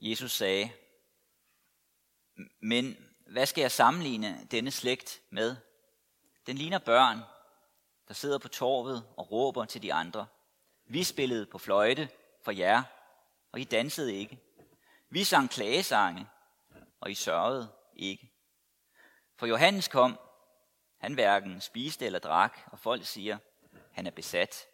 Jesus sagde, men hvad skal jeg sammenligne denne slægt med? Den ligner børn, der sidder på torvet og råber til de andre. Vi spillede på fløjte for jer, og I dansede ikke. Vi sang klagesange, og I sørgede ikke. For Johannes kom, han hverken spiste eller drak, og folk siger, han er besat.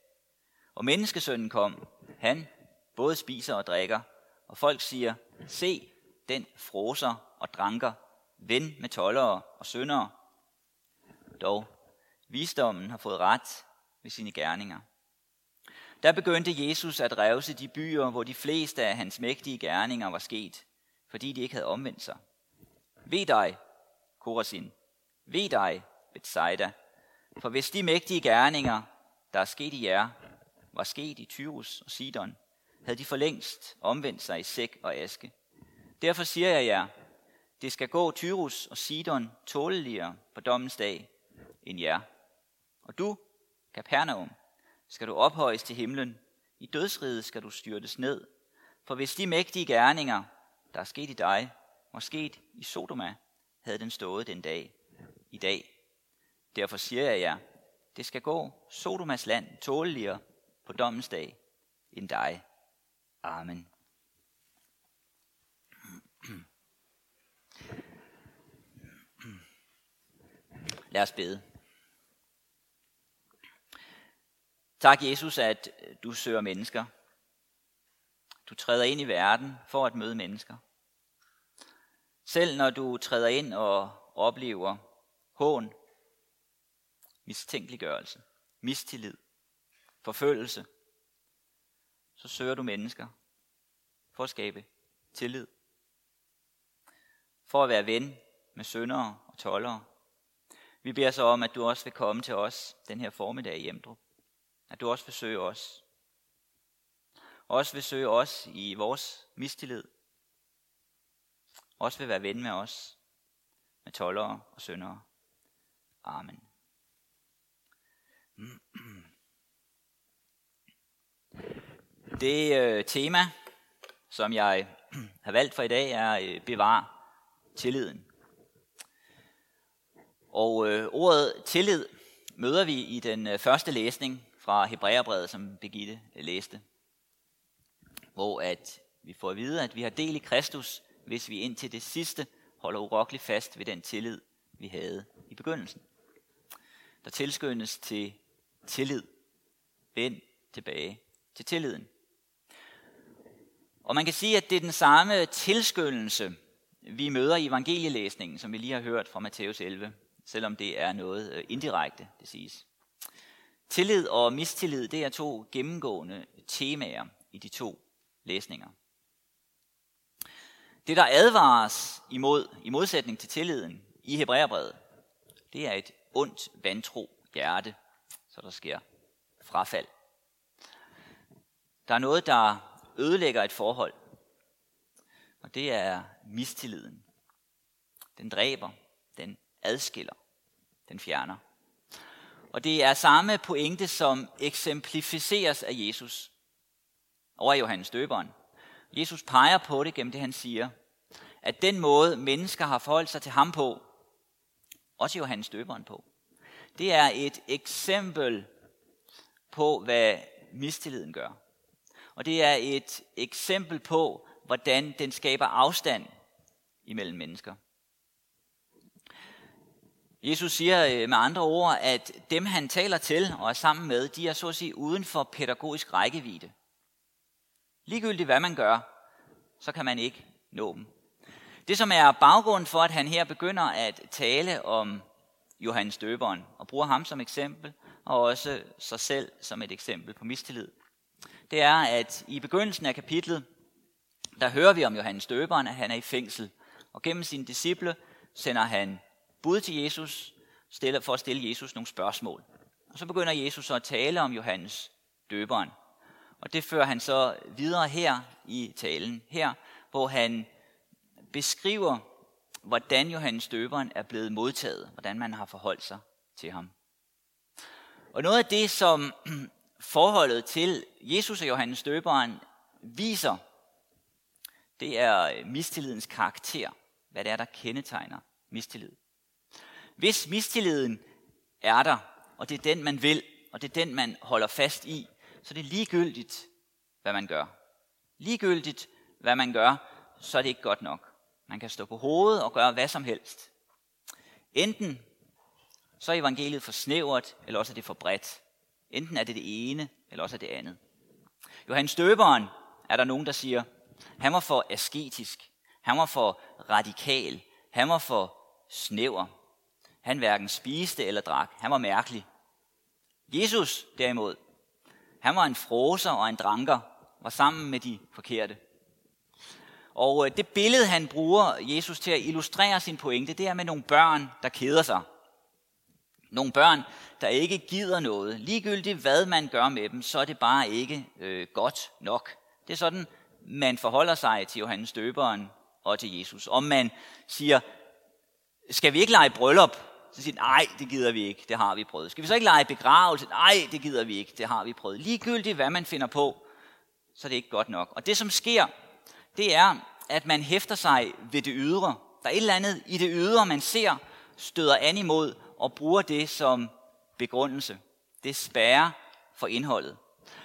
Og menneskesønnen kom, han både spiser og drikker, og folk siger, se, den froser og dranker, ven med tollere og syndere. Dog, visdommen har fået ret ved sine gerninger. Der begyndte Jesus at revse de byer, hvor de fleste af hans mægtige gerninger var sket, fordi de ikke havde omvendt sig. Ved dig, Korasin, ved dig, Bethsaida, for hvis de mægtige gerninger, der er sket i jer, var sket i Tyrus og Sidon, havde de for længst omvendt sig i sæk og aske. Derfor siger jeg jer, det skal gå Tyrus og Sidon tåleligere på dommens dag end jer. Og du, Capernaum, skal du ophøjes til himlen. I dødsriget skal du styrtes ned. For hvis de mægtige gerninger, der er sket i dig, og sket i Sodoma, havde den stået den dag i dag. Derfor siger jeg jer, det skal gå Sodomas land tåleligere på dommens dag end dig. Amen. Lad os bede. Tak, Jesus, at øh, du søger mennesker. Du træder ind i verden for at møde mennesker. Selv når du træder ind og oplever hån, mistænkeliggørelse, mistillid, forfølgelse, så søger du mennesker for at skabe tillid. For at være ven med syndere og tollere. Vi beder så om, at du også vil komme til os den her formiddag i Hjemdrup. At du også vil søge os. Også vil søge os i vores mistillid. Også vil være ven med os, med tollere og syndere. Amen. Det øh, tema, som jeg har valgt for i dag, er øh, bevar tilliden. Og øh, ordet tillid møder vi i den øh, første læsning fra Hebræerbrevet, som Begitte øh, læste. Hvor at vi får at vide, at vi har del i Kristus, hvis vi indtil det sidste holder urokkeligt fast ved den tillid, vi havde i begyndelsen. Der tilskyndes til tillid. Vend tilbage til tilliden. Og man kan sige, at det er den samme tilskyndelse, vi møder i evangelielæsningen, som vi lige har hørt fra Matthæus 11, selvom det er noget øh, indirekte, det siges. Tillid og mistillid, det er to gennemgående temaer i de to læsninger. Det, der advares imod, i modsætning til tilliden i Hebræerbrevet, det er et ondt, vantro hjerte, så der sker frafald. Der er noget, der ødelægger et forhold. Og det er mistilliden. Den dræber, den adskiller, den fjerner. Og det er samme pointe, som eksemplificeres af Jesus over Johannes Døberen. Jesus peger på det gennem det, han siger, at den måde, mennesker har forholdt sig til ham på, også Johannes Døberen på, det er et eksempel på, hvad mistilliden gør. Og det er et eksempel på, hvordan den skaber afstand imellem mennesker. Jesus siger øh, med andre ord, at dem han taler til og er sammen med, de er så at sige uden for pædagogisk rækkevidde. Ligegyldigt hvad man gør, så kan man ikke nå dem. Det som er baggrunden for, at han her begynder at tale om Johannes Døberen og bruger ham som eksempel, og også sig selv som et eksempel på mistillid, det er, at i begyndelsen af kapitlet, der hører vi om Johannes Døberen, at han er i fængsel. Og gennem sine disciple sender han bud til Jesus for at stille Jesus nogle spørgsmål. Og så begynder Jesus så at tale om Johannes Døberen. Og det fører han så videre her i talen, her hvor han beskriver, hvordan Johannes Døberen er blevet modtaget, hvordan man har forholdt sig til ham. Og noget af det, som forholdet til Jesus og Johannes Døberen viser, Det er øh, mistillidens karakter. Hvad det er, der kendetegner mistillid. Hvis mistilliden er der, og det er den, man vil, og det er den, man holder fast i, så det er ligegyldigt, hvad man gør. Ligegyldigt, hvad man gør, så er det ikke godt nok. Man kan stå på hovedet og gøre hvad som helst. Enten så er evangeliet for snævert, eller også er det for bredt. Enten er det det ene, eller også er det andet. Johannes Støberen er der nogen, der siger, han var for asketisk, han var for radikal, han var for snæver. Han hverken spiste eller drak, han var mærkelig. Jesus derimod, han var en froser og en dranker, var sammen med de forkerte. Og øh, det billede, han bruger Jesus til at illustrere sin pointe, det er med nogle børn, der keder sig. Nogle børn, der ikke gider noget. Ligegyldigt hvad man gør med dem, så er det bare ikke øh, godt nok. Det er sådan, man forholder sig til Johannes Døberen og til Jesus. Om man siger, skal vi ikke lege bryllup? Så siger nej, det gider vi ikke, det har vi prøvet. Skal vi så ikke lege begravelse? Nej, det gider vi ikke, det har vi prøvet. Ligegyldigt hvad man finder på, så er det ikke godt nok. Og det som sker, det er, at man hæfter sig ved det ydre. Der er et eller andet i det ydre, man ser, støder an imod, og bruger det som begrundelse. Det spærrer for indholdet.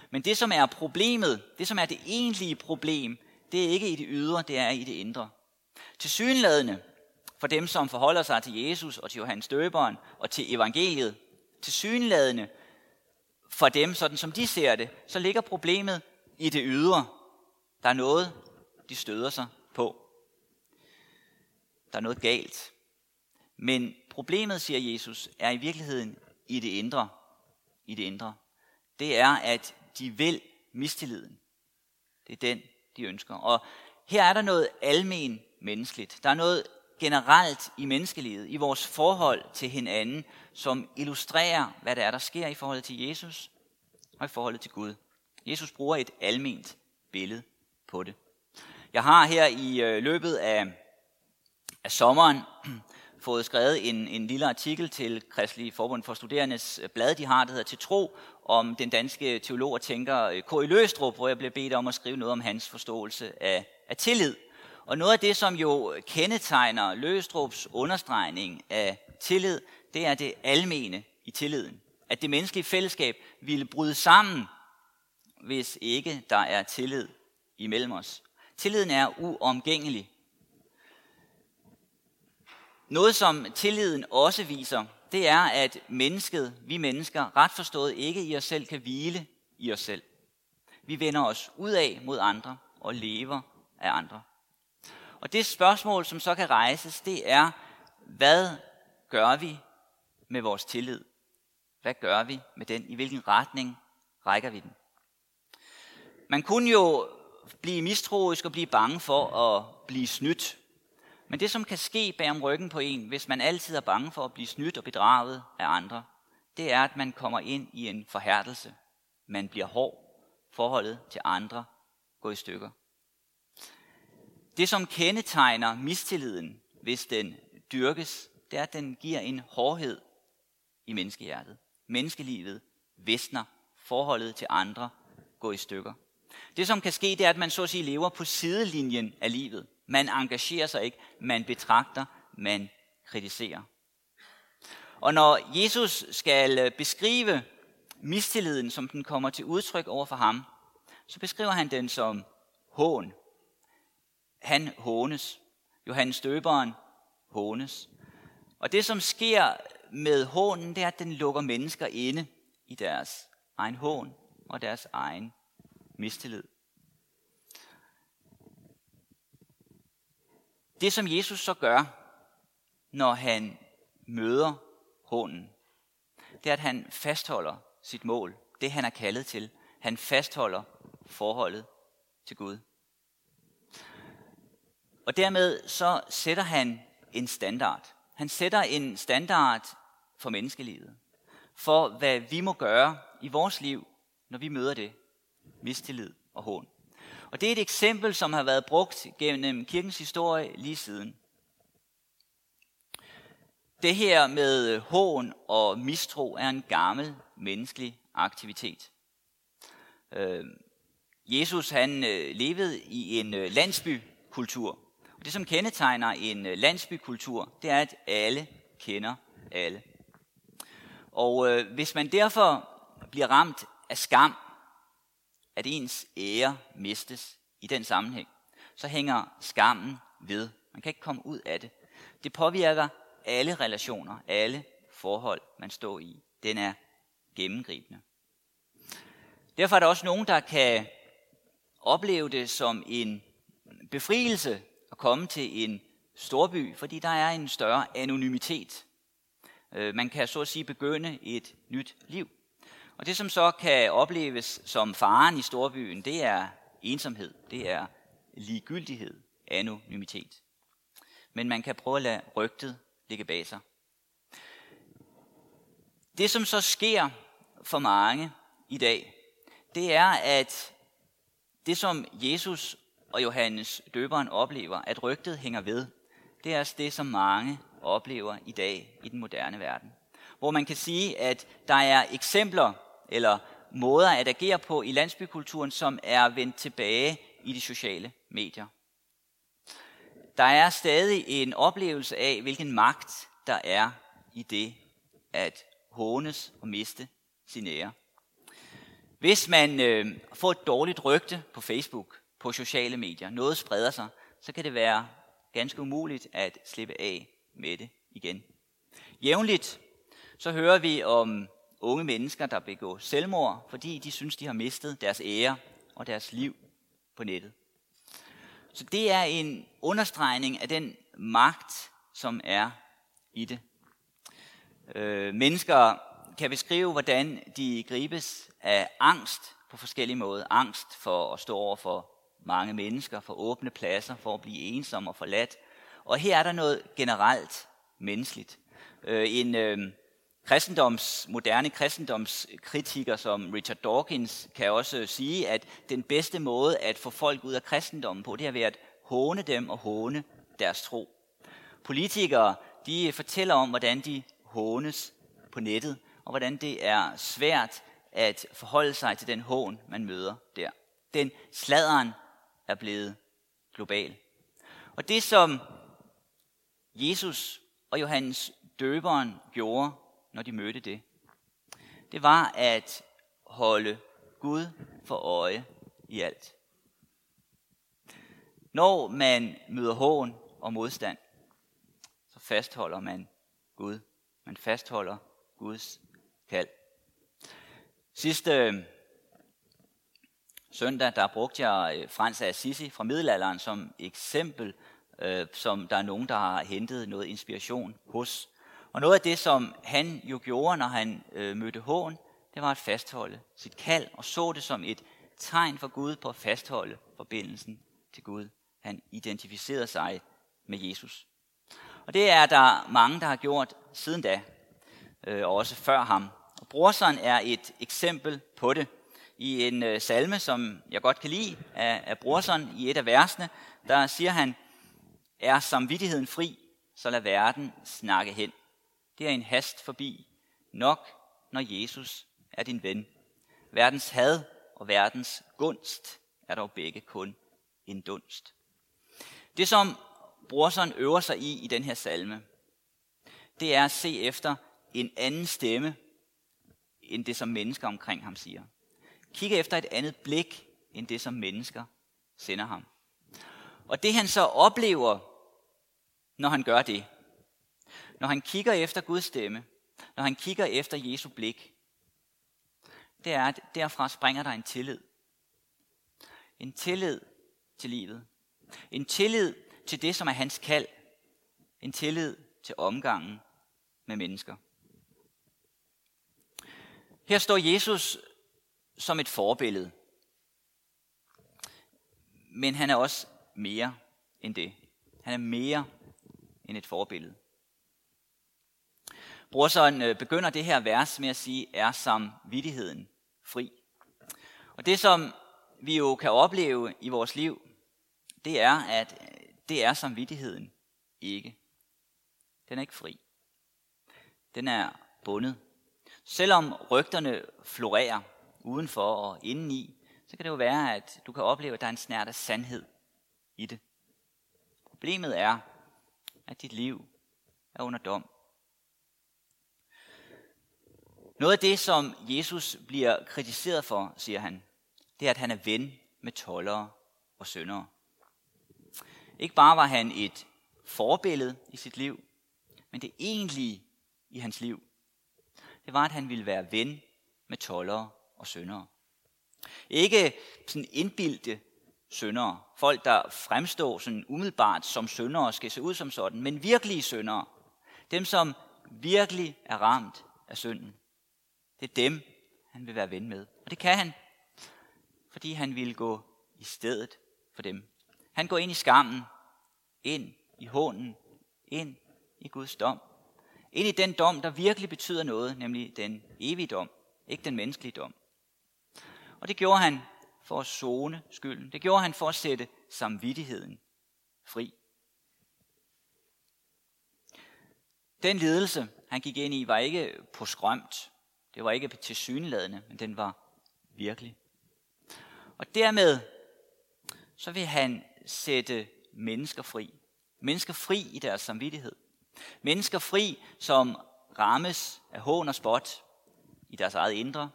Men det, som er problemet, det, som er det egentlige problem, det er ikke i det ydre, det er i det indre. Til synladende, for dem, som forholder sig til Jesus og til Johannes Døberen og til evangeliet, til synladende for dem, sådan som de ser det, så ligger problemet i det ydre. Der er noget, de støder sig på. Der er noget galt. Men problemet, siger Jesus, er i virkeligheden i det indre. I det indre. Det er, at de vil mistilliden. Det er den, de ønsker. Og her er der noget almen menneskeligt. Der er noget generelt i menneskelivet, i vores forhold til hinanden, som illustrerer, hvad det er, der sker i forhold til Jesus og i forhold til Gud. Jesus bruger et alment billede på det. Jeg har her i øh, løbet af, af sommeren fået skrevet en, en lille artikel til Kristelig Forbund for Studerendes øh, blad, de har, der hedder Til Tro, om den danske teolog og tænker øh, K. K.I. Løstrup, hvor jeg blev bedt om at skrive noget om hans forståelse af, af tillid. Og noget af det, som jo kendetegner Løstrups understregning af tillid, det er det almene i tilliden. At det menneskelige fællesskab ville bryde sammen, hvis ikke der er tillid imellem os. Tilliden er uomgængelig. Noget, som tilliden også viser, det er, at mennesket, vi mennesker, ret forstået ikke i os selv kan hvile i os selv. Vi vender os ud af mod andre og lever af andre. Og det spørgsmål, som så kan rejses, det er, hvad gør vi med vores tillid? Hvad gør vi med den? I hvilken retning rækker vi den? Man kunne jo blive mistroisk og blive bange for at blive snydt. Men det, som kan ske bag om ryggen på en, hvis man altid er bange for at blive snydt og bedraget af andre, det er, at man kommer ind i en forhærdelse. Man bliver hård. Forholdet til andre går i stykker. Det, som kendetegner mistilliden, hvis den dyrkes, det er, at den giver en hårdhed i menneskehjertet. Menneskelivet visner, forholdet til andre går i stykker. Det, som kan ske, det er, at man så at sige lever på sidelinjen af livet. Man engagerer sig ikke, man betragter, man kritiserer. Og når Jesus skal øh, beskrive mistilliden, som den kommer til udtryk over for ham, så beskriver han den som hån. Han hånes. Johannes Døberen hånes. Og det, som sker med hånen, det er, at den lukker mennesker inde i deres egen hån og deres egen mistillid. Det, som Jesus så gør, når han møder hånden, det er, at han fastholder sit mål, det han er kaldet til. Han fastholder forholdet til Gud. Og dermed så sætter han en standard. Han sætter en standard for menneskelivet. For hvad vi må gøre i vores liv, når vi møder det mistillid og hån. Og det er et eksempel, som har været brugt gennem kirkens historie lige siden. Det her med øh, hån og mistro er en gammel menneskelig aktivitet. Øh, Jesus han øh, levede i en øh, landsbykultur. Og det, som kendetegner en øh, landsbykultur, det er, at alle kender alle. Og øh, hvis man derfor bliver ramt af skam, at ens ære mistes i den sammenhæng, så hænger skammen ved. Man kan ikke komme ud af det. Det påvirker alle relationer, alle forhold, man står i. Den er gennemgribende. Derfor er der også nogen, der kan opleve det som en befrielse at komme til en storby, fordi der er en større anonymitet. Øh, man kan så at sige begynde et nyt liv. Og det, som så kan opleves som faren i storbyen, det er ensomhed, det er ligegyldighed, anonymitet. Men man kan prøve at lade rygtet ligge bag sig. Det, som så sker for mange i dag, det er, at det, som Jesus og Johannes døberen oplever, at rygtet hænger ved, det er det, som mange oplever i dag i den moderne verden. Hvor man kan sige, at der er eksempler eller måder at agere på i landsbykulturen, som er vendt tilbage i de sociale medier. Der er stadig en oplevelse af, hvilken magt der er i det at hånes og miste sin ære. Hvis man øh, får et dårligt rygte på Facebook, på sociale medier, noget spreder sig, så kan det være ganske umuligt at slippe af med det igen. Jævnligt så hører vi om unge mennesker, der begår selvmord, fordi de synes, de har mistet deres ære og deres liv på nettet. Så det er en understregning af den magt, som er i det. Øh, mennesker kan beskrive, hvordan de gribes af angst på forskellige måder. Angst for at stå over for mange mennesker, for åbne pladser, for at blive ensom og forladt. Og her er der noget generelt menneskeligt. Øh, en øh, kristendoms, moderne kristendomskritiker som Richard Dawkins kan også sige, at den bedste måde at få folk ud af kristendommen på, det har været at håne dem og håne deres tro. Politikere, de fortæller om, hvordan de hånes på nettet, og hvordan det er svært at forholde sig til den hån, man møder der. Den sladeren er blevet global. Og det, som Jesus og Johannes døberen gjorde, når de mødte det, det var at holde Gud for øje i alt. Når man møder hån og modstand, så fastholder man Gud. Man fastholder Guds kald. Sidste øh, søndag, der brugte jeg øh, Frans af Assisi fra middelalderen som eksempel, øh, som der er nogen, der har hentet noget inspiration hos. Og noget af det, som han jo gjorde, når han øh, mødte hån, det var at fastholde sit kald, og så det som et tegn for Gud på at fastholde forbindelsen til Gud. Han identificerede sig med Jesus. Og det er der mange, der har gjort siden da, øh, og også før ham. Og Brorson er et eksempel på det. I en øh, salme, som jeg godt kan lide af, af Brorson, i et af versene, der siger han, er samvittigheden fri, så lad verden snakke hen. Det er en hast forbi, nok når Jesus er din ven. Verdens had og verdens gunst er dog begge kun en dunst. Det som Brorson øver sig i i den her salme, det er at se efter en anden stemme, end det som mennesker omkring ham siger. Kigge efter et andet blik, end det som mennesker sender ham. Og det han så oplever, når han gør det, når han kigger efter Guds stemme, når han kigger efter Jesu blik, det er, at derfra springer der en tillid. En tillid til livet. En tillid til det, som er hans kald. En tillid til omgangen med mennesker. Her står Jesus som et forbillede. Men han er også mere end det. Han er mere end et forbillede. Brorson øh, begynder det her vers med at sige, er samvittigheden fri. Og det, som vi jo kan opleve i vores liv, det er, at øh, det er samvittigheden ikke. Den er ikke fri. Den er bundet. Selvom rygterne florerer udenfor og indeni, så kan det jo være, at du kan opleve, at der er en snært af sandhed i det. Problemet er, at dit liv er under dom. Noget af det, som Jesus bliver kritiseret for, siger han, det er, at han er ven med tollere og syndere. Ikke bare var han et forbillede i sit liv, men det egentlige i hans liv, det var, at han ville være ven med tollere og syndere. Ikke sådan indbildte syndere, folk der fremstår sådan umiddelbart som syndere skal se ud som sådan, men virkelige syndere, dem som virkelig er ramt af synden. Det er dem, han vil være ven med. Og det kan han, fordi han vil gå i stedet for dem. Han går ind i skammen, ind i hånden, ind i Guds dom. Ind i den dom, der virkelig betyder noget, nemlig den evige dom, ikke den menneskelige dom. Og det gjorde han for at zone skylden. Det gjorde han for at sætte samvittigheden fri. Den lidelse, han gik ind i, var ikke på skrømt. Det var ikke til synladende, men den var virkelig. Og dermed så vil han sætte mennesker fri. Mennesker fri i deres samvittighed. Mennesker fri, som rammes af hån og spot i deres eget indre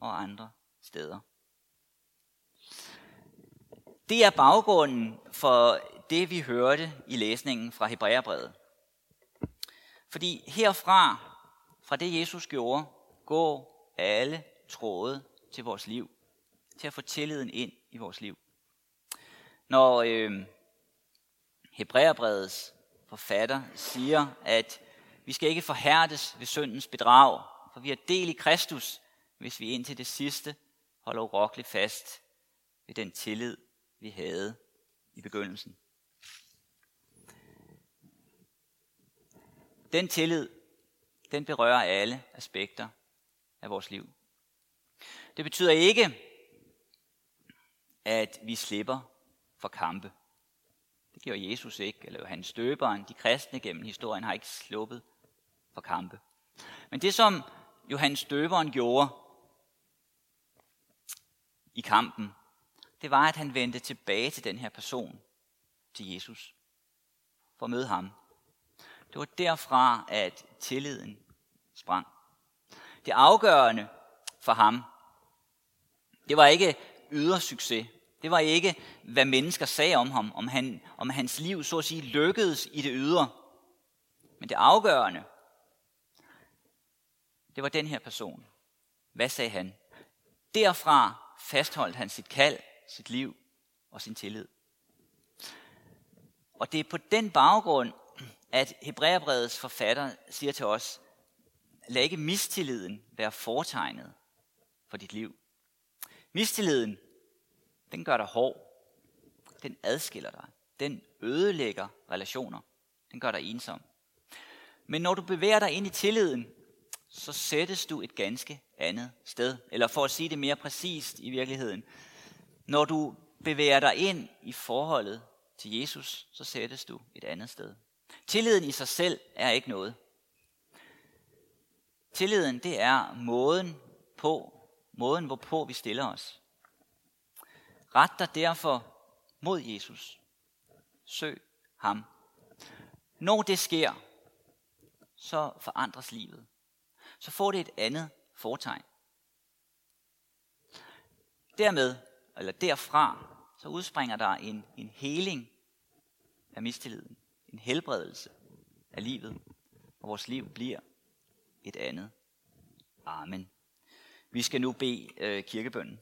og andre steder. Det er baggrunden for det, vi hørte i læsningen fra Hebræerbrevet. Fordi herfra, fra det Jesus gjorde, gå alle tråde til vores liv, til at få tilliden ind i vores liv. Når øh, Hebræerbrevets forfatter siger, at vi skal ikke forhærdes ved syndens bedrag, for vi har del i Kristus, hvis vi indtil det sidste holder urokkeligt fast ved den tillid, vi havde i begyndelsen. Den tillid, den berører alle aspekter af vores liv. Det betyder ikke, at vi slipper for kampe. Det gjorde Jesus ikke, eller hans døberen, de kristne gennem historien har ikke sluppet for kampe. Men det som Johannes døberen gjorde i kampen, det var, at han vendte tilbage til den her person, til Jesus, for at møde ham. Det var derfra, at tilliden sprang. Det afgørende for ham, det var ikke ydre succes. Det var ikke, hvad mennesker sagde om ham, om, han, om hans liv så at sige lykkedes i det ydre. Men det afgørende, det var den her person. Hvad sagde han? Derfra fastholdt han sit kald, sit liv og sin tillid. Og det er på den baggrund, at Hebræerbrevets forfatter siger til os, lad ikke mistilliden være fortegnet for dit liv. Mistilliden, den gør dig hård. Den adskiller dig. Den ødelægger relationer. Den gør dig ensom. Men når du bevæger dig ind i tilliden, så sættes du et ganske andet sted. Eller for at sige det mere præcist i virkeligheden. Når du bevæger dig ind i forholdet til Jesus, så sættes du et andet sted. Tilliden i sig selv er ikke noget. Tilliden, det er måden på, måden hvorpå vi stiller os. Ret dig derfor mod Jesus. Søg ham. Når det sker, så forandres livet. Så får det et andet fortegn. Dermed, eller derfra, så udspringer der en, en heling af mistilliden. En helbredelse af livet. Og vores liv bliver et andet. Amen. Vi skal nu bede øh, kirkebønnen.